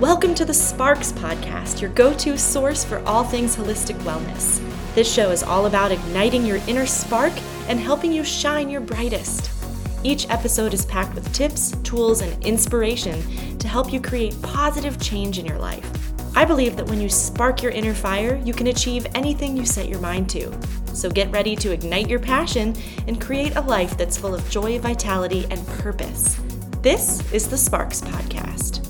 Welcome to the Sparks Podcast, your go to source for all things holistic wellness. This show is all about igniting your inner spark and helping you shine your brightest. Each episode is packed with tips, tools, and inspiration to help you create positive change in your life. I believe that when you spark your inner fire, you can achieve anything you set your mind to. So get ready to ignite your passion and create a life that's full of joy, vitality, and purpose. This is the Sparks Podcast.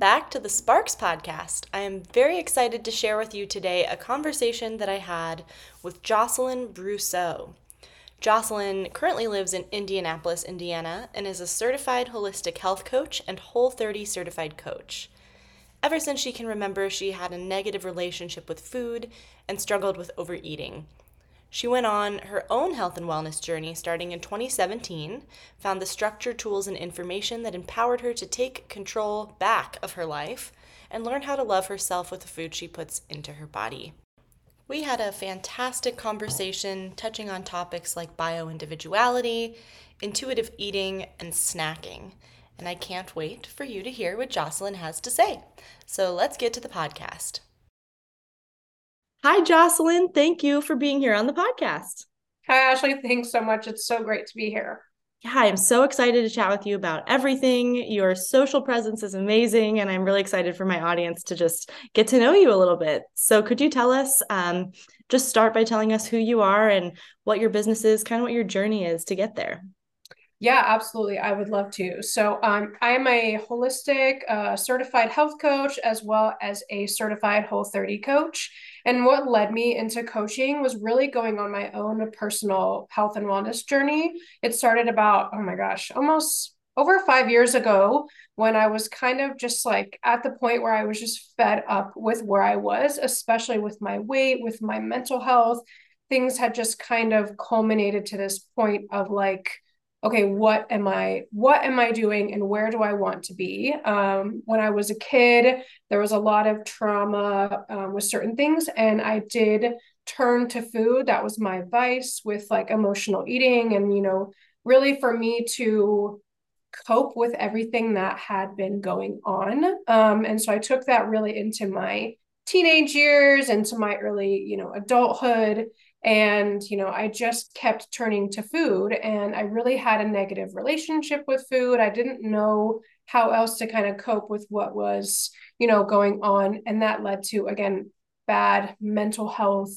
Back to the Sparks Podcast. I am very excited to share with you today a conversation that I had with Jocelyn Brousseau. Jocelyn currently lives in Indianapolis, Indiana, and is a certified holistic health coach and Whole 30 certified coach. Ever since she can remember, she had a negative relationship with food and struggled with overeating. She went on her own health and wellness journey starting in 2017, found the structure, tools, and information that empowered her to take control back of her life, and learn how to love herself with the food she puts into her body. We had a fantastic conversation touching on topics like bio individuality, intuitive eating, and snacking. And I can't wait for you to hear what Jocelyn has to say. So let's get to the podcast. Hi, Jocelyn. Thank you for being here on the podcast. Hi, Ashley. Thanks so much. It's so great to be here. Yeah, I'm so excited to chat with you about everything. Your social presence is amazing, and I'm really excited for my audience to just get to know you a little bit. So, could you tell us, um, just start by telling us who you are and what your business is, kind of what your journey is to get there? Yeah, absolutely. I would love to. So, um, I am a holistic uh, certified health coach as well as a certified Whole 30 coach. And what led me into coaching was really going on my own personal health and wellness journey. It started about, oh my gosh, almost over five years ago when I was kind of just like at the point where I was just fed up with where I was, especially with my weight, with my mental health. Things had just kind of culminated to this point of like, okay what am i what am i doing and where do i want to be? Um, when i was a kid there was a lot of trauma um, with certain things and i did turn to food. That was my vice with like emotional eating and you know really for me to cope with everything that had been going on. Um, and so i took that really into my teenage years into my early you know adulthood and you know i just kept turning to food and i really had a negative relationship with food. I didn't know how else to kind of cope with what was you know going on. And that led to again bad mental health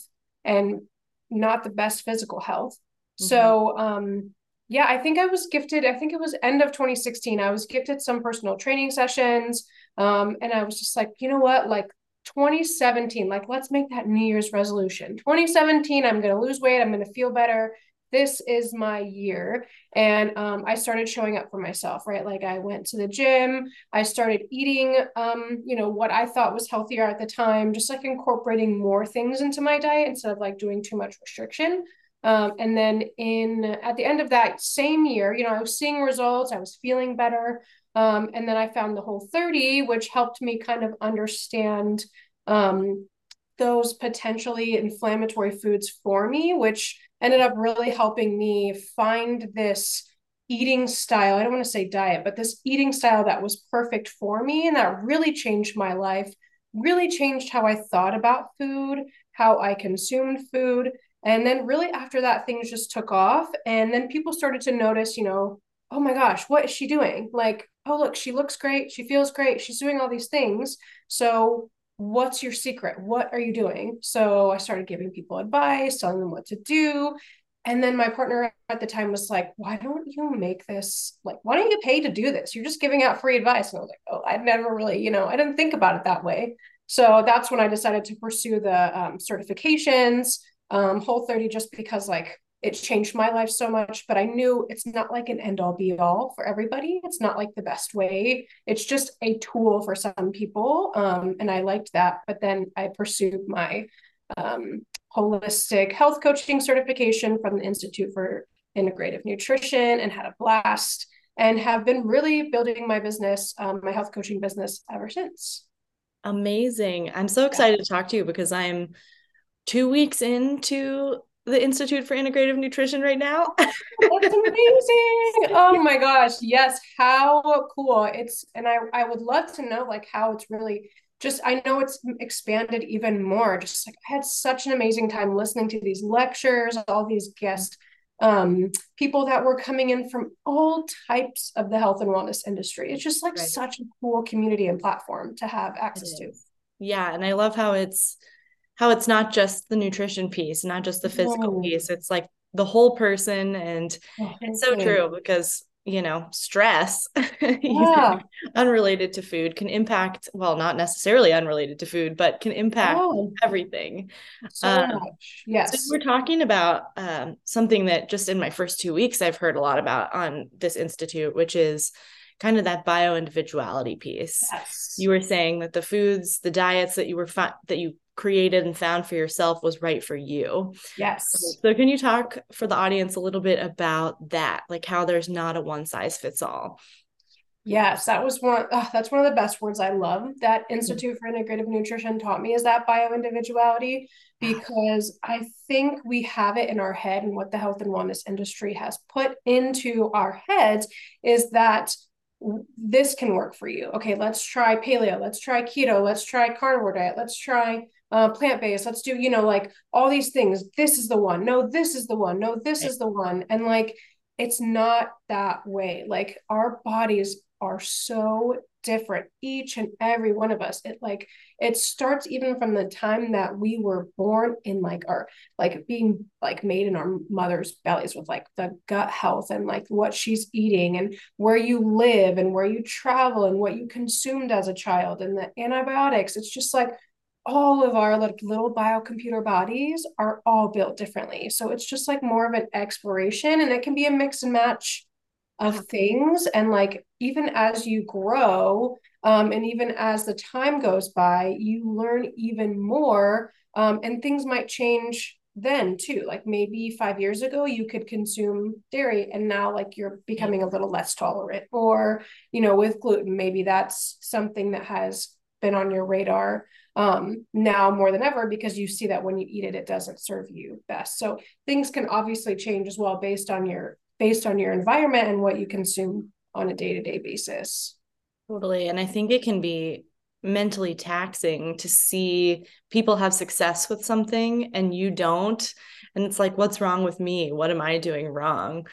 and not the best physical health. Mm-hmm. so um yeah i think i was gifted i think it was end of 2016 i was gifted some personal training sessions. Um and i was just like you know what? Like 2017, like let's make that New Year's resolution. 2017, I'm going to lose weight. I'm going to feel better. This is my year. And um, I started showing up for myself, right? Like I went to the gym. I started eating, um, you know, what I thought was healthier at the time, just like incorporating more things into my diet instead of like doing too much restriction. Um, and then in at the end of that same year, you know, I was seeing results. I was feeling better. Um, and then I found the Whole 30, which helped me kind of understand um, those potentially inflammatory foods for me, which ended up really helping me find this eating style. I don't want to say diet, but this eating style that was perfect for me and that really changed my life, really changed how I thought about food, how I consumed food. And then, really, after that, things just took off. And then people started to notice, you know, oh my gosh, what is she doing? Like, oh, look, she looks great. She feels great. She's doing all these things. So, what's your secret? What are you doing? So, I started giving people advice, telling them what to do. And then my partner at the time was like, why don't you make this like, why don't you pay to do this? You're just giving out free advice. And I was like, oh, I never really, you know, I didn't think about it that way. So that's when I decided to pursue the um, certifications, um, Whole 30, just because like it changed my life so much but i knew it's not like an end all be all for everybody. It's not like the best way. It's just a tool for some people um, and i liked that but then i pursued my um, holistic health coaching certification from the institute for integrative nutrition and had a blast and have been really building my business um, my health coaching business ever since. Amazing. I'm so excited yeah. to talk to you because i'm two weeks into the Institute for Integrative Nutrition right now. That's amazing. Oh my gosh. Yes. How cool. It's and I I would love to know like how it's really just I know it's expanded even more. Just like I had such an amazing time listening to these lectures, all these guest um, people that were coming in from all types of the health and wellness industry. It's just like right. such a cool community and platform to have access to. Yeah, and I love how it's how it's not just the nutrition piece, not just the physical piece. It's like the whole person. And it's so true because, you know, stress, yeah. unrelated to food, can impact, well, not necessarily unrelated to food, but can impact oh. everything. So um, much. Yes. So we're talking about um, something that just in my first two weeks, I've heard a lot about on this institute, which is kind of that bio individuality piece. Yes. You were saying that the foods, the diets that you were fi- that you created and found for yourself was right for you. Yes. So can you talk for the audience a little bit about that, like how there's not a one size fits all? Yes, that was one. Oh, that's one of the best words I love. That mm-hmm. Institute for Integrative Nutrition taught me is that bio individuality because I think we have it in our head, and what the health and wellness industry has put into our heads is that this can work for you. Okay, let's try paleo. Let's try keto. Let's try carnivore diet. Let's try uh, plant based. Let's do, you know, like all these things. This is the one. No, this is the one. No, this is the one. And like, it's not that way. Like, our bodies are so different each and every one of us it like it starts even from the time that we were born in like our like being like made in our mother's bellies with like the gut health and like what she's eating and where you live and where you travel and what you consumed as a child and the antibiotics it's just like all of our like little biocomputer bodies are all built differently. So it's just like more of an exploration and it can be a mix and match of things. And like even as you grow, um, and even as the time goes by, you learn even more. Um, and things might change then too. Like maybe five years ago, you could consume dairy, and now like you're becoming a little less tolerant. Or, you know, with gluten, maybe that's something that has been on your radar um, now more than ever because you see that when you eat it, it doesn't serve you best. So things can obviously change as well based on your based on your environment and what you consume on a day to day basis. Totally, and I think it can be mentally taxing to see people have success with something and you don't and it's like what's wrong with me what am i doing wrong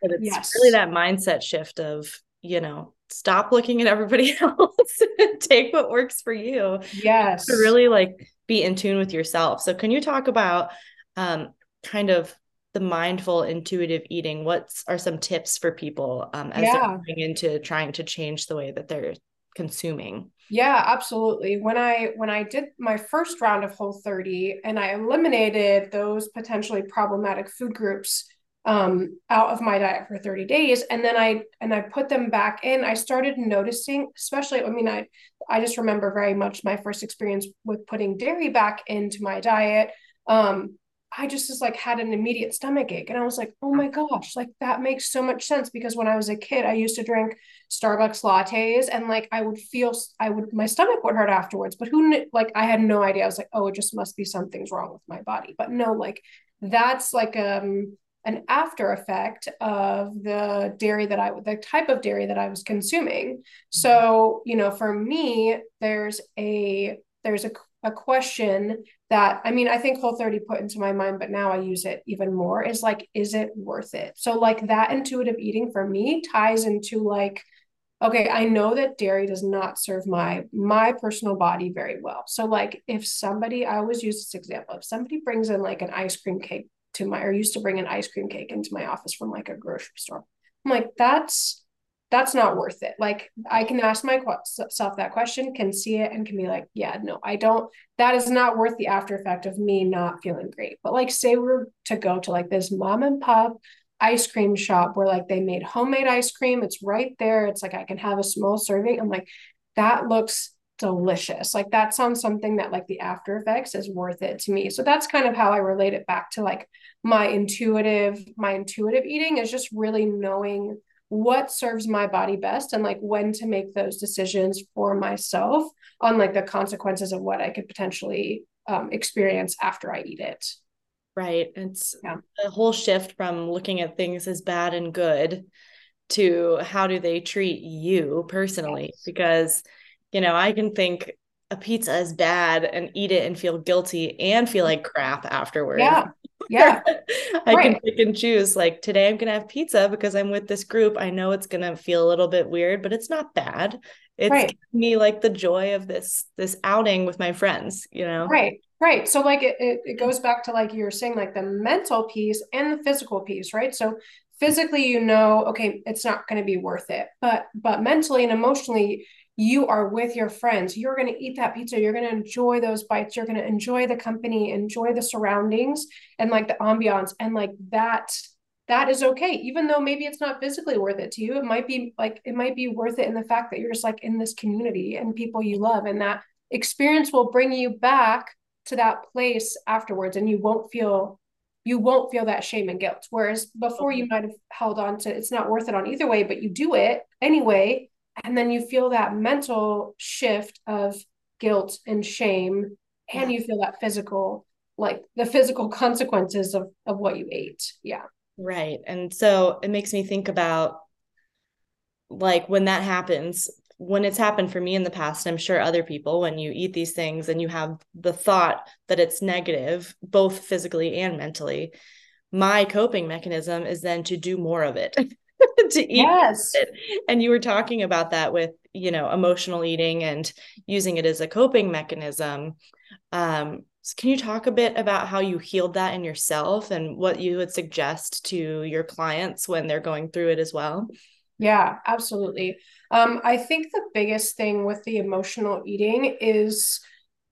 but it's yes. really that mindset shift of you know stop looking at everybody else take what works for you. Yes. to really like be in tune with yourself. So can you talk about um kind of the mindful intuitive eating? What are some tips for people um, as yeah. they're going into trying to change the way that they're consuming? Yeah absolutely. When i when i did my first round of whole 30 and i eliminated those potentially problematic food groups um, out of my diet for 30 days and then i and i put them back in i started noticing especially i mean i i just remember very much my first experience with putting dairy back into my diet um, I just was like had an immediate stomach ache. And I was like, oh my gosh, like that makes so much sense because when I was a kid, I used to drink Starbucks lattes and like I would feel, I would, my stomach would hurt afterwards. But who like I had no idea. I was like, oh, it just must be something's wrong with my body. But no, like that's like um an after effect of the dairy that I, the type of dairy that I was consuming. Mm-hmm. So, you know, for me, there's a, there's a a question that I mean, I think Whole 30 put into my mind, but now I use it even more is like, is it worth it? So, like, that intuitive eating for me ties into like, okay, I know that dairy does not serve my my personal body very well. So, like, if somebody, I always use this example, if somebody brings in like an ice cream cake to my, or used to bring an ice cream cake into my office from like a grocery store, I'm like, that's that's not worth it. Like I can ask myself that question, can see it, and can be like, yeah, no, I don't. That is not worth the after effect of me not feeling great. But like, say we're to go to like this mom and pop ice cream shop where like they made homemade ice cream. It's right there. It's like I can have a small serving. I'm like, that looks delicious. Like that sounds something that like the after effects is worth it to me. So that's kind of how I relate it back to like my intuitive, my intuitive eating is just really knowing what serves my body best and like when to make those decisions for myself on like the consequences of what I could potentially um, experience after I eat it. Right. It's yeah. a whole shift from looking at things as bad and good to how do they treat you personally? Because, you know, I can think a pizza is bad and eat it and feel guilty and feel like crap afterwards. Yeah. Yeah. I right. can pick and choose. Like today I'm gonna have pizza because I'm with this group. I know it's gonna feel a little bit weird, but it's not bad. It's right. me like the joy of this this outing with my friends, you know? Right. Right. So like it, it, it goes back to like you were saying, like the mental piece and the physical piece, right? So physically you know, okay, it's not going to be worth it. But but mentally and emotionally, you are with your friends. You're going to eat that pizza. You're going to enjoy those bites. You're going to enjoy the company, enjoy the surroundings and like the ambiance. And like that, that is okay. Even though maybe it's not physically worth it to you, it might be like, it might be worth it in the fact that you're just like in this community and people you love. And that experience will bring you back to that place afterwards. And you won't feel, you won't feel that shame and guilt. Whereas before you might have held on to it's not worth it on either way, but you do it anyway and then you feel that mental shift of guilt and shame and you feel that physical like the physical consequences of of what you ate. Yeah. Right. And so it makes me think about like when that happens when it's happened for me in the past i'm sure other people when you eat these things and you have the thought that it's negative both physically and mentally my coping mechanism is then to do more of it to eat yes. It. And you were talking about that with, you know, emotional eating and using it as a coping mechanism. Um, so can you talk a bit about how you healed that in yourself and what you would suggest to your clients when they're going through it as well? Yeah, absolutely. Um, I think the biggest thing with the emotional eating is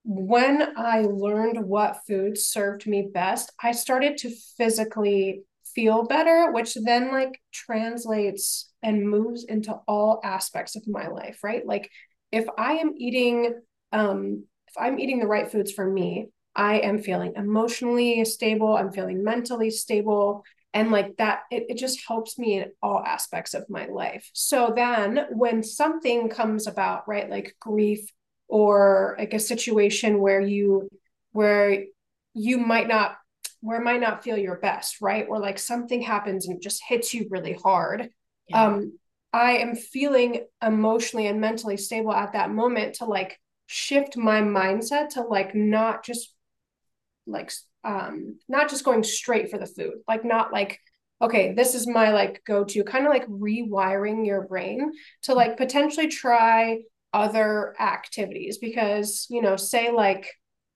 when I learned what foods served me best, I started to physically feel better, which then like translates and moves into all aspects of my life, right? Like if I am eating um if I'm eating the right foods for me, I am feeling emotionally stable, I'm feeling mentally stable, and like that it, it just helps me in all aspects of my life. So then when something comes about, right, like grief or like a situation where you where you might not where it might not feel your best, right? Or like something happens and just hits you really hard. Yeah. Um, I am feeling emotionally and mentally stable at that moment to like shift my mindset to like not just like um not just going straight for the food, like not like okay, this is my like go to kind of like rewiring your brain to like potentially try other activities because you know say like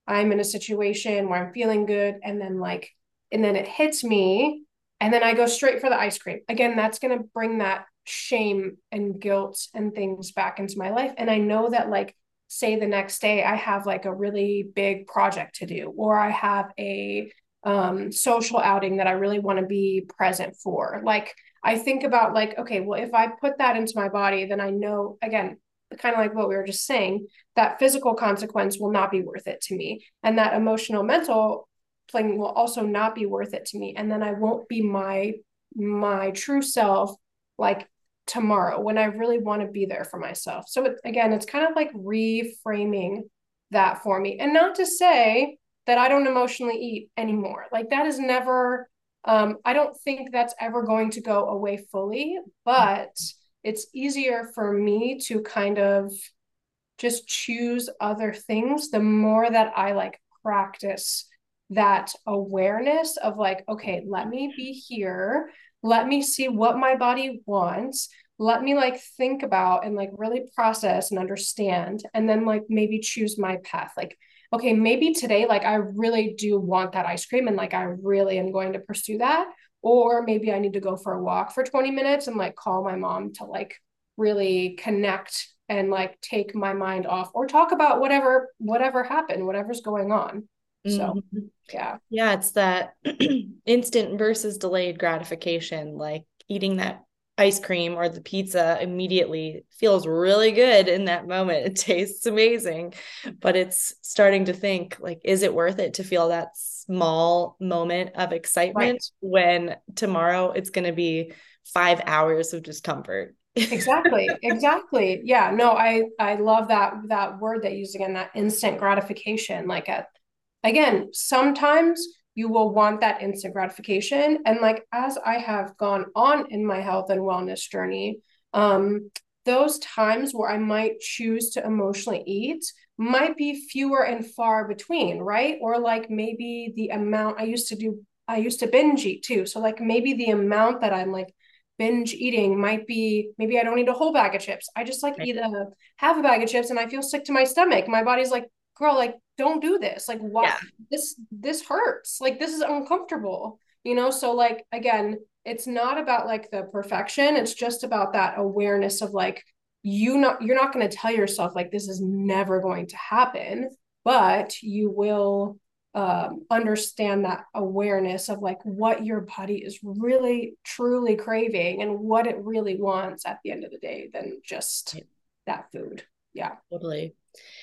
I'm in a situation where I'm feeling good and then like and then it hits me and then I go straight for the ice cream. Again, that's going to bring that shame and guilt and things back into my life and I know that like say the next day I have like a really big project to do or I have a um, social outing that I really want to be present for. Like I think about like okay, well if I put that into my body then I know again kind of like what we were just saying, that physical consequence will not be worth it to me. And that emotional mental thing will also not be worth it to me. And then I won't be my my true self like tomorrow when I really want to be there for myself. So it, again, it's kind of like reframing that for me. And not to say that I don't emotionally eat anymore. Like that is never um I don't think that's ever going to go away fully, but it's easier for me to kind of just choose other things the more that I like practice that awareness of like, okay, let me be here. Let me see what my body wants. Let me like think about and like really process and understand. And then like maybe choose my path. Like, okay, maybe today, like I really do want that ice cream and like I really am going to pursue that or maybe I need to go for a walk for 20 minutes and like call my mom to like really connect and like take my mind off or talk about whatever whatever happened, whatever's going on. So, mm-hmm. yeah. Yeah, it's that instant versus delayed gratification like eating that ice cream or the pizza immediately feels really good in that moment. It tastes amazing, but it's starting to think like, is it worth it to feel that small moment of excitement right. when tomorrow it's going to be five hours of discomfort? exactly exactly yeah no i i love that that word that you use again that instant gratification like at again, sometimes you will want that instant gratification. And like as I have gone on in my health and wellness journey, um, those times where I might choose to emotionally eat might be fewer and far between, right? Or like maybe the amount I used to do, I used to binge eat too. So like maybe the amount that I'm like binge eating might be maybe I don't eat a whole bag of chips. I just like eat a half a bag of chips and I feel sick to my stomach. My body's like, girl, like don't do this. Like why yeah. this this hurts. Like this is uncomfortable. You know, so like again, it's not about like the perfection. It's just about that awareness of like you not you're not going to tell yourself like this is never going to happen, but you will um, understand that awareness of like what your body is really truly craving and what it really wants at the end of the day than just that food. Yeah. Totally.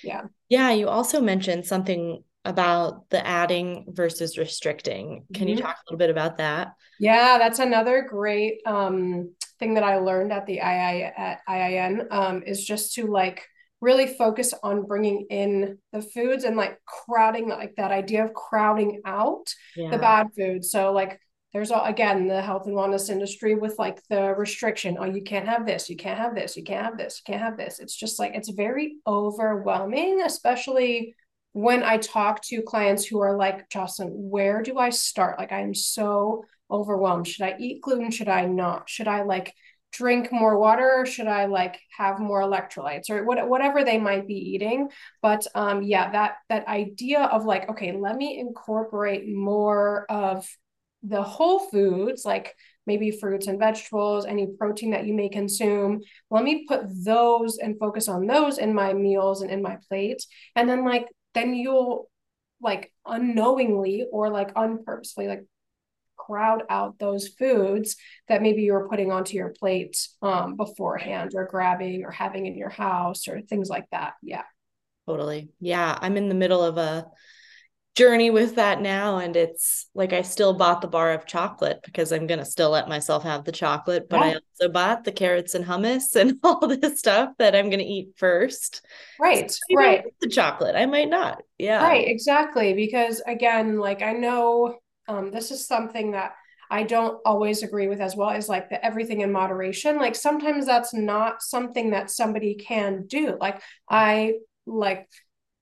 Yeah. Yeah. You also mentioned something about the adding versus restricting. Can mm-hmm. you talk a little bit about that? Yeah, that's another great um, thing that I learned at the II at IIN um, is just to like really focus on bringing in the foods and like crowding like that idea of crowding out yeah. the bad foods so like there's all again the health and wellness industry with like the restriction oh you can't have this you can't have this you can't have this you can't have this. It's just like it's very overwhelming especially when i talk to clients who are like jocelyn where do i start? Like i'm so overwhelmed. Should i eat gluten? Should i not? Should i like drink more water? Or should i like have more electrolytes? Or what, whatever they might be eating. But um yeah that that idea of like okay let me incorporate more of the whole foods like maybe fruits and vegetables any protein that you may consume let me put those and focus on those in my meals and in my plates and then like then you'll like unknowingly or like unpurposefully like crowd out those foods that maybe you were putting onto your plate um, beforehand or grabbing or having in your house or things like that. Yeah. Totally. Yeah. I'm in the middle of a journey with that now. And it's like I still bought the bar of chocolate because I'm going to still let myself have the chocolate, but yeah. I also bought the carrots and hummus and all this stuff that I'm going to eat first. Right. So right. The chocolate. I might not. Yeah. Right. Exactly. Because again, like I know um, this is something that I don't always agree with as well is like the everything in moderation. Like sometimes that's not something that somebody can do. Like I like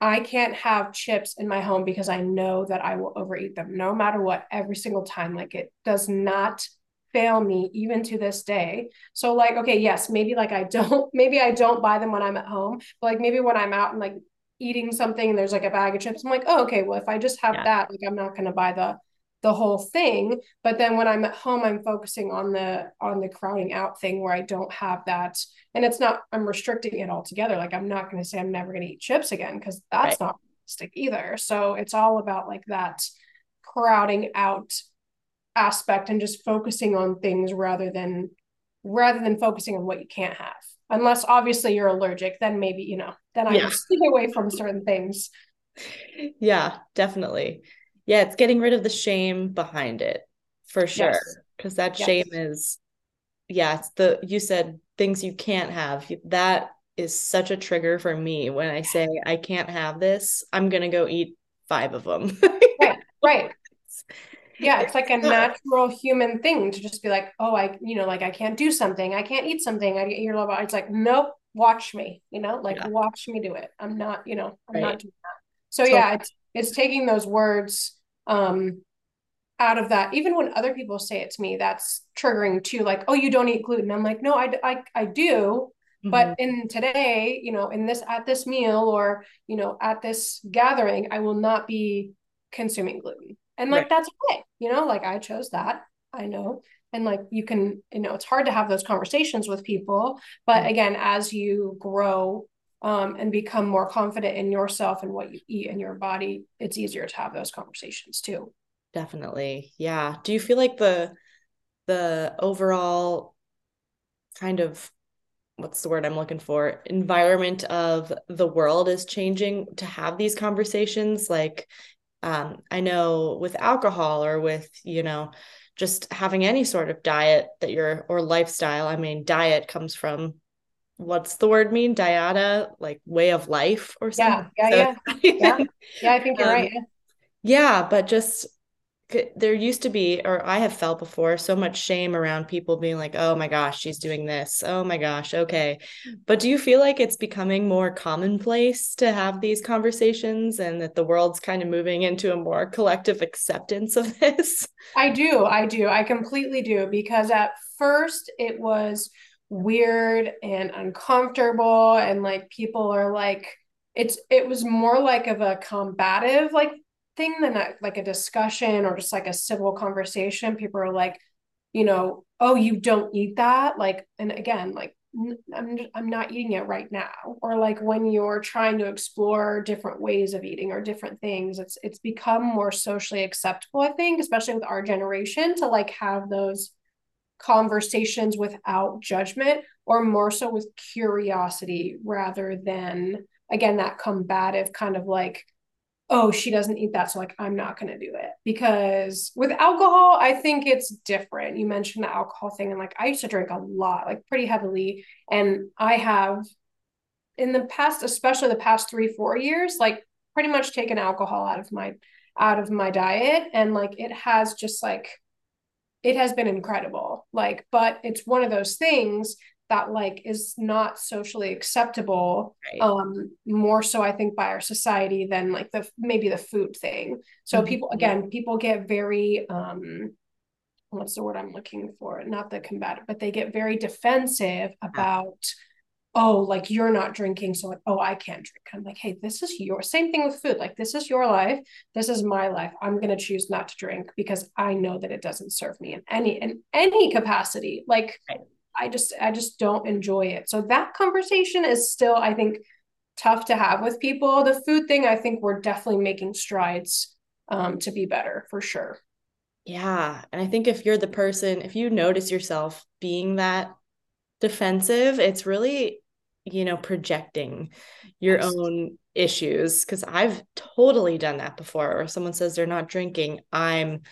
I can't have chips in my home because I know that I will overeat them no matter what every single time. Like it does not fail me even to this day. So like okay, yes, maybe like I don't maybe I don't buy them when I'm at home, but like maybe when I'm out and like eating something and there's like a bag of chips, I'm like, "Oh, okay, well if I just have yeah. that, like I'm not going to buy the the whole thing but then when i'm at home i'm focusing on the on the crowding out thing where i don't have that and it's not i'm restricting it altogether. Like i'm not going to say i'm never going to eat chips again because that's right. not realistic either. So it's all about like that crowding out aspect and just focusing on things rather than rather than focusing on what you can't have. Unless obviously you're allergic then maybe you know then i yeah. stay away from certain things. Yeah definitely yeah, it's getting rid of the shame behind it for sure. Because yes. that yes. shame is, yeah, it's the, you said things you can't have. That is such a trigger for me when I say, I can't have this. I'm going to go eat five of them. right. Right. Yeah, it's like a natural human thing to just be like, oh, I, you know, like I can't do something, I can't eat something. I get your love. It's like, nope, watch me, you know, like yeah. watch me do it. I'm not, you know, I'm right. not doing that. So, so yeah, it's it's taking those words um out of that even when other people say it to me that's triggering too like oh you don't eat gluten i'm like no i i, I do mm-hmm. but in today you know in this at this meal or you know at this gathering i will not be consuming gluten and like right. that's okay you know like i chose that i know and like you can you know it's hard to have those conversations with people but mm-hmm. again as you grow um, and become more confident in yourself and what you eat in your body, it's easier to have those conversations too. Definitely. Yeah. Do you feel like the the overall kind of what's the word I'm looking for environment of the world is changing to have these conversations like um, I know with alcohol or with you know just having any sort of diet that you're or lifestyle I mean diet comes from what's the word mean? Dieta, like way of life or something. Yeah, yeah, so, yeah. yeah. Yeah, I think you're um, right. Yeah, but just there used to be, or I have felt before, so much shame around people being like, oh my gosh, she's doing this. Oh my gosh, okay. But do you feel like it's becoming more commonplace to have these conversations and that the world's kind of moving into a more collective acceptance of this? I do. I do. I completely do. Because at first it was weird and uncomfortable, and like people are like, it's it was more like of a combative like thing than a, like a discussion or just like a civil conversation. People are like, you know, oh, you don't eat that. Like, and again, like, I'm, I'm not eating it right now. Or like when you're trying to explore different ways of eating or different things, it's it's become more socially acceptable, I think, especially with our generation, to like have those conversations without judgment or more so with curiosity rather than again that combative kind of like oh, she doesn't eat that. So, like, I'm not going to do it. Because with alcohol, I think it's different. You mentioned the alcohol thing. And like, I used to drink a lot, like, pretty heavily. And I have, in the past, especially the past three, four years, like, pretty much taken alcohol out of my out of my diet and like it has just like it has been incredible like but it's one of those things that like is not socially acceptable right. um more so i think by our society than like the maybe the food thing so mm-hmm. people again people get very um what's the word i'm looking for not the combative but they get very defensive about oh like you're not drinking so like oh i can't drink i'm like hey this is your same thing with food like this is your life this is my life i'm going to choose not to drink because i know that it doesn't serve me in any in any capacity like. I just I just don't enjoy it. So that conversation is still I think tough to have with people. The food thing I think we're definitely making strides um, to be better for sure. Yeah, and I think if you're the person if you notice yourself being that defensive, it's really you know projecting your own issues because I've totally done that before. Or someone says they're not drinking, I'm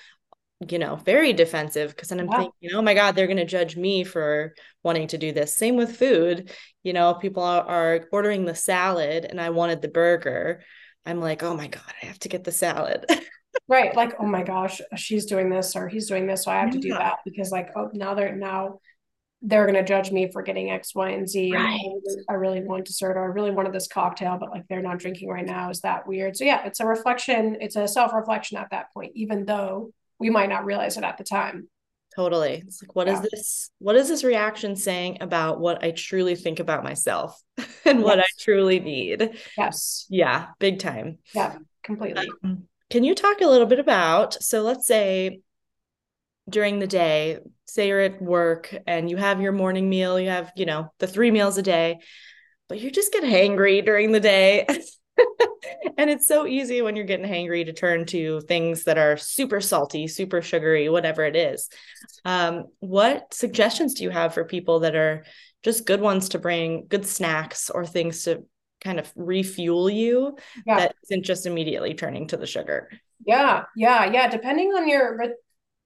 you know, very defensive because then I'm yeah. thinking, oh my God, they're going to judge me for wanting to do this. Same with food. You know, people are, are, ordering the salad and I wanted the burger. I'm like, oh my God, I have to get the salad. right. Like, oh my gosh, she's doing this or he's doing this. So I have yeah. to do that because, like, oh, now they're now they're going to judge me for getting X, Y, and Z. Right. And I really want dessert or I really wanted this cocktail, but like they're not drinking right now. Is that weird? So, yeah, it's a reflection. It's a self reflection at that point, even though we might not realize it at the time totally it's like what yeah. is this what is this reaction saying about what i truly think about myself and yes. what i truly need yes yeah big time yeah completely um, can you talk a little bit about so let's say during the day say you're at work and you have your morning meal you have you know the three meals a day but you just get hangry during the day and it's so easy when you're getting hangry to turn to things that are super salty, super sugary, whatever it is. Um, what suggestions do you have for people that are just good ones to bring, good snacks or things to kind of refuel you yeah. that isn't just immediately turning to the sugar? Yeah, yeah, yeah. Depending on your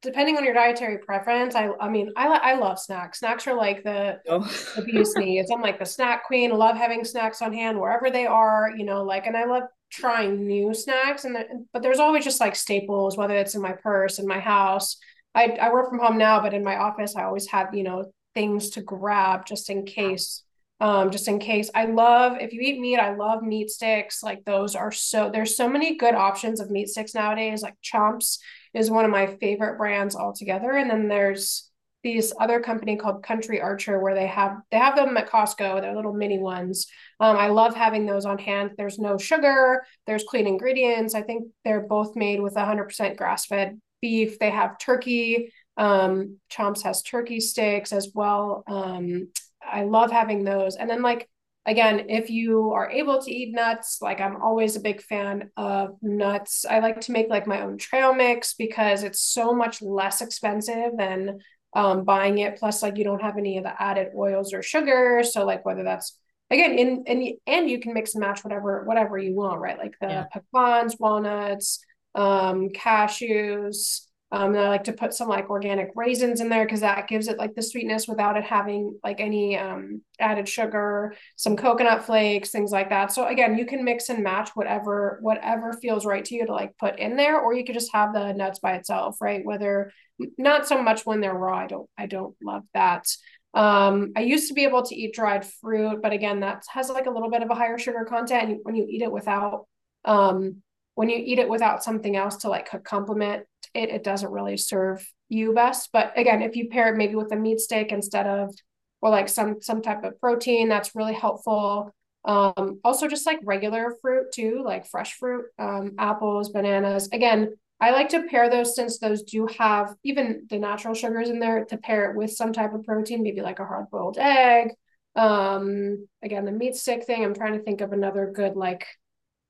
depending on your dietary preference, I I mean, I I love snacks. Snacks are like the oh. the bee's knees. I'm like the snack queen. I love having snacks on hand wherever they are. You know, like, and I love trying new snacks. And the, but there's always just like staples, whether it's in my purse, in my house. I I work from home now, but in my office, I always have you know things to grab just in case. Um, just in case. I love if you eat meat, I love meat sticks. Like those are so there's so many good options of meat sticks nowadays, like chomps is one of my favorite brands altogether. And then there's these other company called Country Archer where they have they have them at Costco. They're little mini ones. Um, I love having those on hand. There's no sugar. There's clean ingredients. I think they're both made with 100% grass fed beef. They have turkey. Um, Chomps has turkey sticks as well. Um, I love having those. And then like again, if you are able to eat nuts, like I'm always a big fan of nuts. I like to make like my own trail mix because it's so much less expensive than um, buying it. Plus, like you don't have any of the added oils or sugar. So like whether that's again in and and you can mix and match whatever whatever you want, right? Like the yeah. pecans, walnuts, um, cashews. Um, and I like to put some like organic raisins in there because that gives it like the sweetness without it having like any um, added sugar, some coconut flakes, things like that. So again, you can mix and match whatever whatever feels right to you to like put in there, or you could just have the nuts by itself, right? Whether not so much when they're raw. I don't I don't love that. Um, I used to be able to eat dried fruit, but again, that has like a little bit of a higher sugar content. When you eat it without um, when you eat it without something else to like complement it, it doesn't really serve you best. But again, if you pair it maybe with a meat steak instead of or like some some type of protein, that's really helpful. Um, also just like regular fruit too, like fresh fruit, um, apples, bananas. Again, I like to pair those since those do have even the natural sugars in there to pair it with some type of protein, maybe like a hard boiled egg. Um, again, the meat stick thing, I'm trying to think of another good like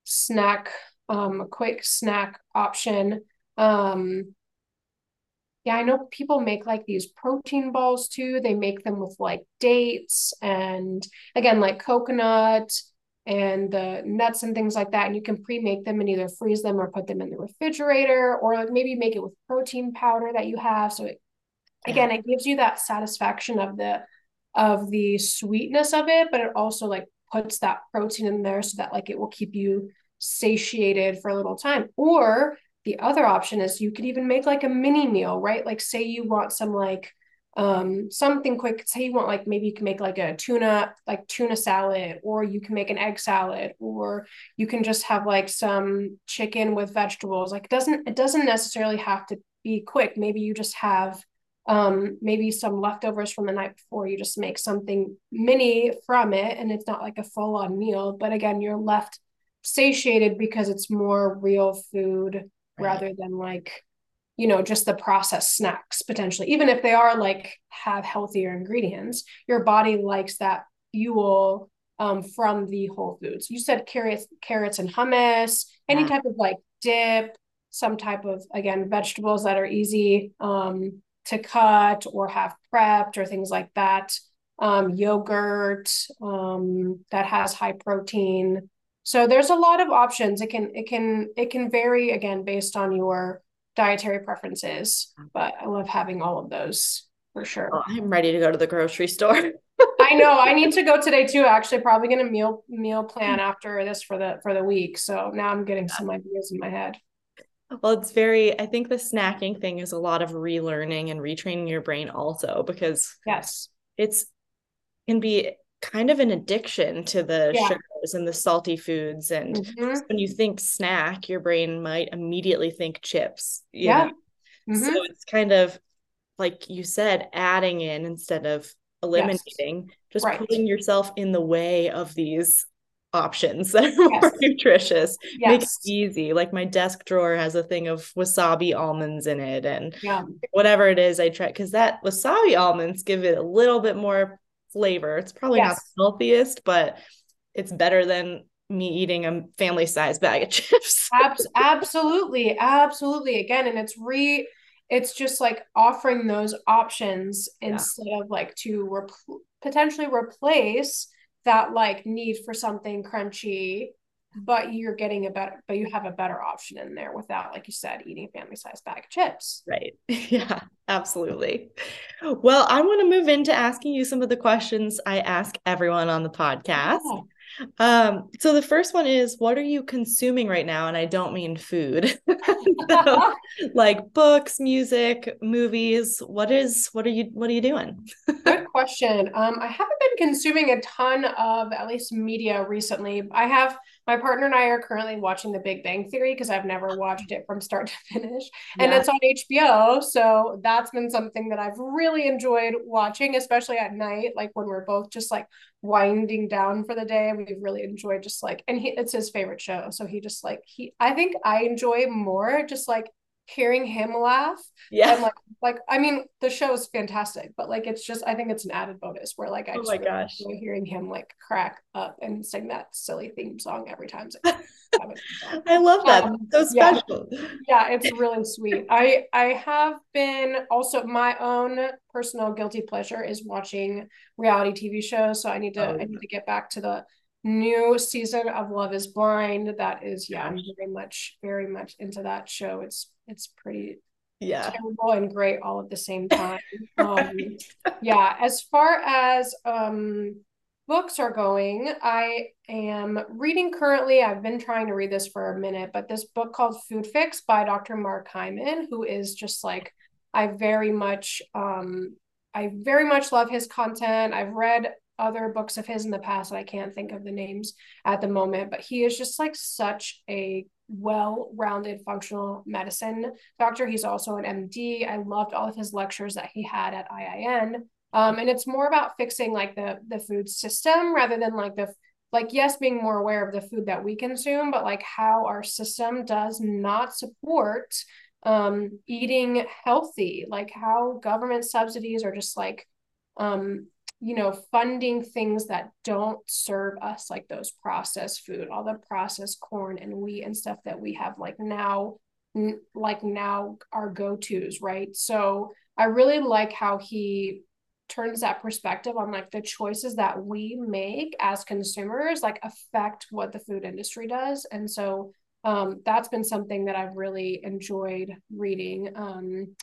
snack, um, a quick snack option. Um, yeah, I know people make like these protein balls too. They make them with like dates and again, like coconut and the nuts and things like that. And you can pre-make them and either freeze them or put them in the refrigerator or like maybe make it with protein powder that you have. So it, again, it gives you that satisfaction of the of the sweetness of it, but it also like puts that protein in there so that like it will keep you satiated for a little time. Or the other option is you could even make like a mini meal, right? Like say you want some like um something quick. Say you want like maybe you can make like a tuna like tuna salad or you can make an egg salad or you can just have like some chicken with vegetables. Like it doesn't it doesn't necessarily have to be quick. Maybe you just have um maybe some leftovers from the night before. You just make something mini from it and it's not like a full on meal. But again you're left satiated because it's more real food right. rather than like you know just the processed snacks potentially even if they are like have healthier ingredients your body likes that fuel um, from the whole foods you said carrots carrots and hummus any yeah. type of like dip some type of again vegetables that are easy um, to cut or have prepped or things like that um, yogurt um, that has high protein so there's a lot of options it can it can it can vary again based on your dietary preferences, but I love having all of those for sure. Oh, I'm ready to go to the grocery store. I know. I need to go today too. Actually, probably gonna meal meal plan after this for the for the week. So now I'm getting some ideas in my head. Well, it's very. I think the snacking thing is a lot of relearning and retraining your brain also because yes, it's can be kind of an addiction to the yeah. Sugars and the salty foods. And mm-hmm. when you think snack, your brain might immediately think chips. yeah. Mm-hmm. So it's kind of like you said, adding in instead of eliminating, yes. just right. putting yourself in the way of these options that are yes. more nutritious. Yes. Make it easy. Like my desk drawer has a thing of wasabi almonds in it and yeah. whatever it is I try because that wasabi almonds give it a little bit more flavor. It's probably yes. not the healthiest, but it's better than me eating a family size bag of chips. absolutely. Absolutely. Again, and it's re it's just like offering those options yeah. instead of like to rep- potentially replace that like need for something crunchy but you're getting a better but you have a better option in there without like you said eating a family size bag of chips right yeah absolutely well i want to move into asking you some of the questions i ask everyone on the podcast. Um, so the first one is what are you consuming right now? And I don't mean food. so, like books, music, movies. What is what are you what are you doing? Good question. Um, I haven't been consuming a ton of at least media recently. I have my partner and I are currently watching The Big Bang Theory because I've never watched it from start to finish. And yeah. it's on HBO. So that's been something that I've really enjoyed watching, especially at night, like when we're both just like winding down for the day. We've really enjoyed just like, and he, it's his favorite show. So he just like, he, I think I enjoy more just like hearing him laugh. Yeah. Like, like, I mean, the show is fantastic, but like, it's just, I think it's an added bonus where like, I oh just my really gosh. enjoy hearing him like crack up and sing that silly theme song every time. I love that. Um, so special. Yeah. yeah, it's really sweet. I, I have been also my own personal guilty pleasure is watching reality TV shows. So I need to, oh. I need to get back to the new season of Love is Blind. That is, yeah, I'm very much, very much into that show. It's it's pretty yeah. terrible and great all at the same time. Right. um yeah as far as um books are going i am reading currently i've been trying to read this for a minute but this book called food fix by dr mark hyman who is just like i very much um i very much love his content. I've read other books of his in the past i can't think of the names at the moment but he is just like such a well-rounded functional medicine doctor. He's also an MD. I loved all of his lectures that he had at IIN. Um, and it's more about fixing like the the food system rather than like the like yes being more aware of the food that we consume but like how our system does not support um, eating healthy like how government subsidies are just like um, you know, funding things that don't serve us, like those processed food, all the processed corn and wheat and stuff that we have like now, like now our go tos, right? So I really like how he turns that perspective on like the choices that we make as consumers like affect what the food industry does and so um, that's been something that i've really enjoyed reading um,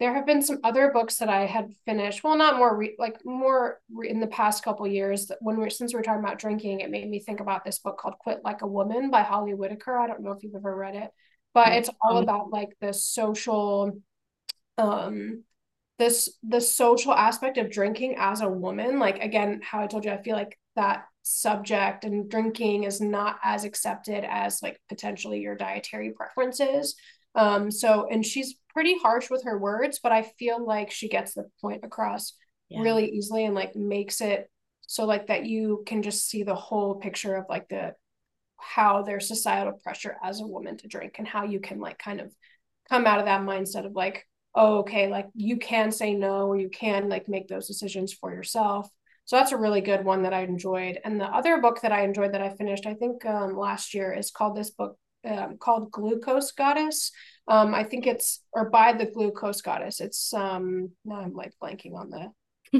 there have been some other books that I had finished. Well, not more re- like more re- in the past couple years. When we're since we're talking about drinking, it made me think about this book called "Quit Like a Woman" by Holly Whitaker. I don't know if you've ever read it, but mm-hmm. it's all about like the social, um, this the social aspect of drinking as a woman. Like again, how I told you, I feel like that subject and drinking is not as accepted as like potentially your dietary preferences. Um, so and she's pretty harsh with her words, but I feel like she gets the point across yeah. really easily and like makes it so like that you can just see the whole picture of like the how there's societal pressure as a woman to drink and how you can like kind of come out of that mindset of like oh okay like you can say no or you can like make those decisions for yourself so that's a really good one that i enjoyed and the other book that i enjoyed that i finished i think um, last year is called this book um, called Glucose Goddess. Um, I think it's or by the Glucose Goddess. It's um now I'm like blanking on the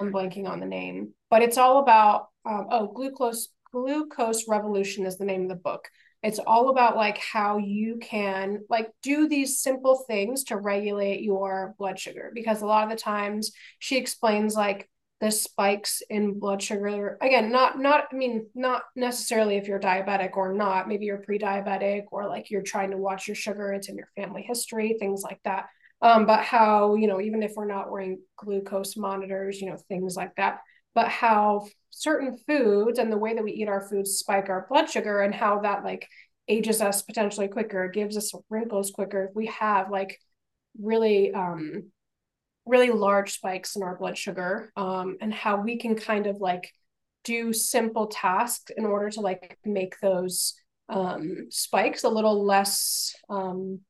I'm blanking on the name, but it's all about um, oh glucose glucose revolution is the name of the book. It's all about like how you can like do these simple things to regulate your blood sugar because a lot of the times she explains like the spikes in blood sugar. Again not not i mean not necessarily if you're diabetic or not. Maybe you're pre-diabetic or like you're trying to watch your sugar. It's in your family history things like that. Um, but how you know even if we're not wearing glucose monitors you know things like that but how certain foods and the way that we eat our foods spike our blood sugar and how that like ages us potentially quicker gives us wrinkles quicker. If we have like really um really large spikes in our blood sugar um, and how we can kind of like do simple tasks in order to like make those um, spikes a little less um,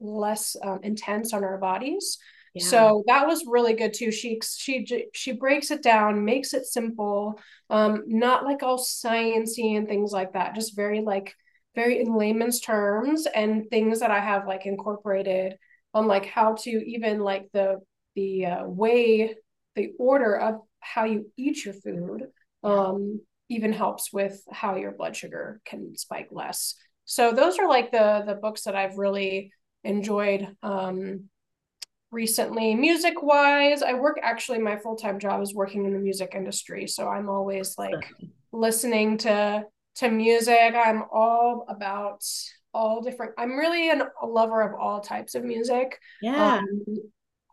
less um, intense on our bodies. Yeah. So that was really good too. She she she breaks it down, makes it simple, um, not like all sciency and things like that. Just very like very in layman's terms and things that I have like incorporated on like how to even like the the uh, way, the order of how you eat your food um, even helps with how your blood sugar can spike less. So those are like the the books that I've really enjoyed um, recently. Music wise, I work actually my full time job is working in the music industry, so I'm always like listening to to music. I'm all about all different. I'm really an, a lover of all types of music. Yeah. Um,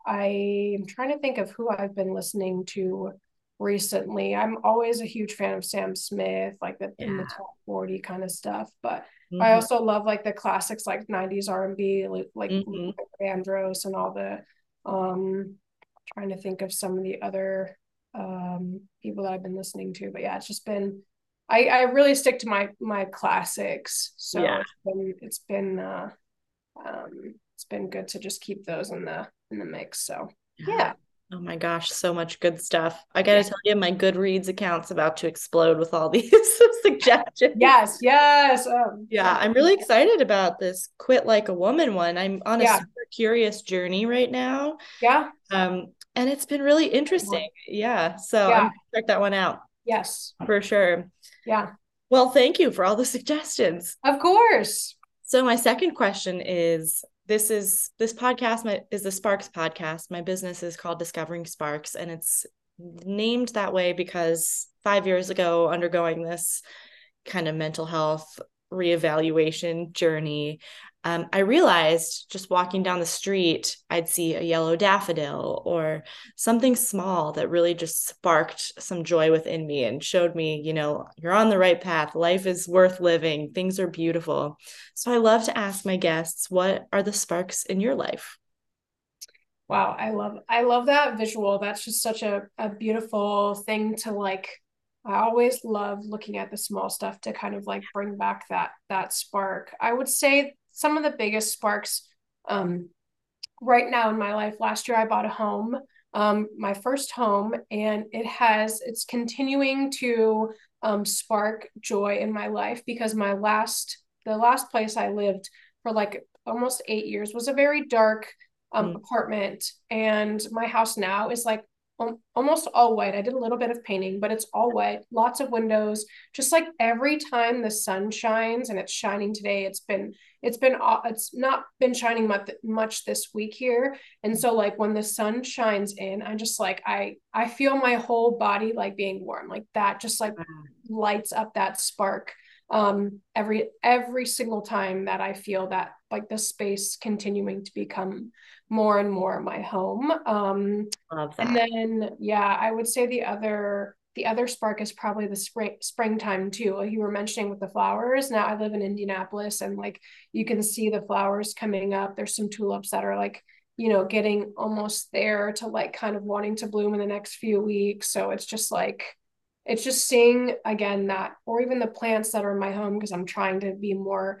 I'm trying to think of who I've been listening to recently. I'm always a huge fan of Sam Smith, like the yeah. in the top 40 kind of stuff. But mm-hmm. I also love like the classics like 90s R&B, like, like mm-hmm. Vandross and all the um trying to think of some of the other um people that I've been listening to. But yeah, it's just been I, I really stick to my my classics. So yeah. it's been it's been uh um it's been good to just keep those in the in the mix. So yeah. Oh my gosh, so much good stuff. I gotta yeah. tell you, my Goodreads account's about to explode with all these suggestions. Yes, yes. Um, yeah, I'm really excited about this quit like a woman one. I'm on a yeah. super curious journey right now. Yeah. Um, and it's been really interesting. Yeah. So yeah. I'm check that one out. Yes. For sure. Yeah. Well, thank you for all the suggestions. Of course. So my second question is this is this podcast my, is the Sparks podcast. My business is called Discovering Sparks, and it's named that way because five years ago, undergoing this kind of mental health reevaluation journey, um, I realized just walking down the street, I'd see a yellow daffodil or something small that really just sparked some joy within me and showed me, you know, you're on the right path. Life is worth living. Things are beautiful. So I love to ask my guests, what are the sparks in your life? Wow, I love I love that visual. That's just such a, a beautiful thing to like I always love looking at the small stuff to kind of like bring back that that spark. I would say some of the biggest sparks um, right now in my life. Last year, I bought a home, um, my first home, and it has it's continuing to um, spark joy in my life because my last the last place I lived for like almost eight years was a very dark um, mm. apartment, and my house now is like almost all white. I did a little bit of painting, but it's all white, lots of windows. Just like every time the sun shines and it's shining today, it's been it's been it's not been shining much much this week here. And so like when the sun shines in, I just like I I feel my whole body like being warm. Like that just like lights up that spark um every every single time that I feel that like the space continuing to become more and more my home. Um, Love that. And then, yeah, I would say the other the other spark is probably the spring springtime too. Like you were mentioning with the flowers. Now I live in Indianapolis, and like you can see the flowers coming up. There's some tulips that are like you know getting almost there to like kind of wanting to bloom in the next few weeks. So it's just like it's just seeing again that or even the plants that are in my home because i'm trying to be more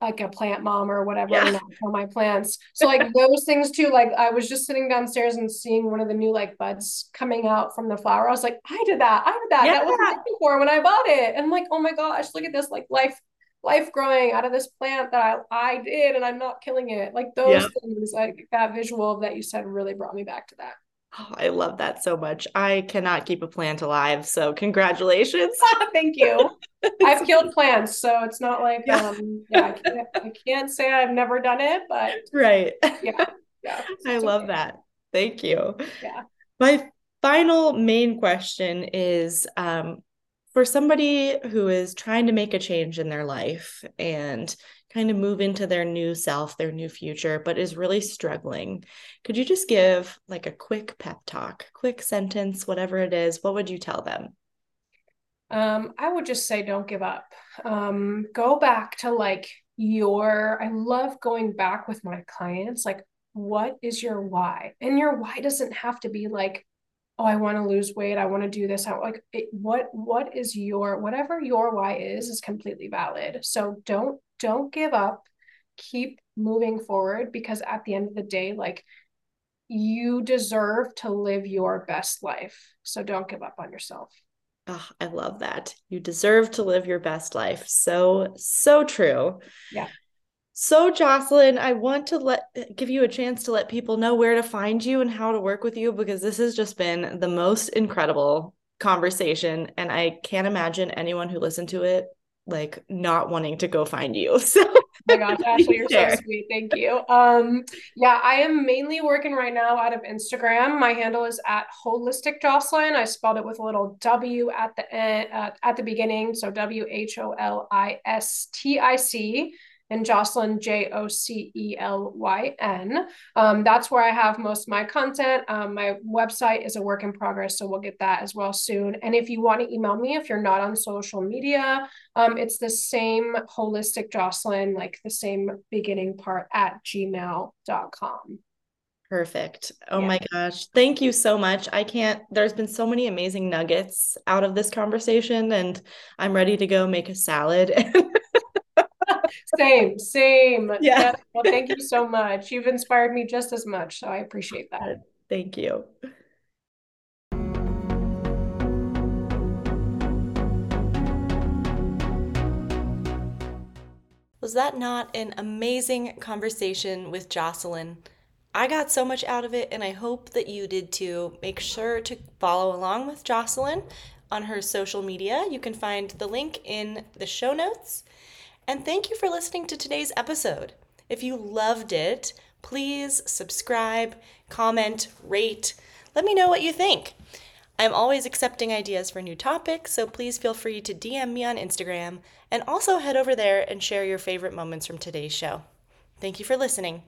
like a plant mom or whatever yeah. for my plants. So like those things too. Like I was just sitting downstairs and seeing one of the new like buds coming out from the flower. I was like, I did that. I did that. Yeah. That was before when I bought it. And I'm like, oh my gosh, look at this like life life growing out of this plant that I, I did and I'm not killing it. Like those yeah. things, like that visual that you said really brought me back to that. Oh, I love that so much. I cannot keep a plant alive. So congratulations. Thank you. I've killed plants, so it's not like yeah. um yeah, I can't, I can't say I've never done it, but right. Yeah. Yeah. I love okay. that. Thank you. Yeah. My final main question is um for somebody who is trying to make a change in their life and kind of move into their new self, their new future, but is really struggling, could you just give like a quick pep talk, quick sentence, whatever it is? What would you tell them? Um, I would just say don't give up. Um, go back to like your, I love going back with my clients, like, what is your why? And your why doesn't have to be like, oh i want to lose weight i want to do this i like it, what what is your whatever your why is is completely valid so don't don't give up. Keep moving forward because at the end of the day like you deserve to live your best life. So don't give up on yourself. Oh, i love that. You deserve to live your best life. So so true. Yeah. So Jocelyn, I want to let give you a chance to let people know where to find you and how to work with you because this has just been the most incredible conversation and I can't imagine anyone who listened to it like not wanting to go find you. So oh my gosh, Ashley, you're so sweet. Thank you. Um, yeah, I am mainly working right now out of Instagram. My handle is at wholistic Jocelyn. I spelled it with a little W at the end uh, at the beginning, so W H O L I S T I C and Jocelyn, J O C E L Y N. Um, that's where I have most of my content. Um, my website is a work in progress, so we'll get that as well soon. And if you want to email me, if you're not on social media, um, it's the same wholistic Jocelyn, like the same beginning part at gmail.com. Perfect. Oh yeah. my gosh. Thank you so much. I can't, there's been so many amazing nuggets out of this conversation, and I'm ready to go make a salad. same, same. Yeah. yeah. Well, thank you so much. You've inspired me just as much. So I appreciate that. Thank you. Was that not an amazing conversation with Jocelyn? I got so much out of it, and I hope that you did too. Make sure to follow along with Jocelyn on her social media. You can find the link in the show notes. And thank you for listening to today's episode. If you loved it, please subscribe, comment, rate. Let me know what you think. I'm always accepting ideas for new topics, so please feel free to DM me on Instagram and also head over there and share your favorite moments from today's show. Thank you for listening.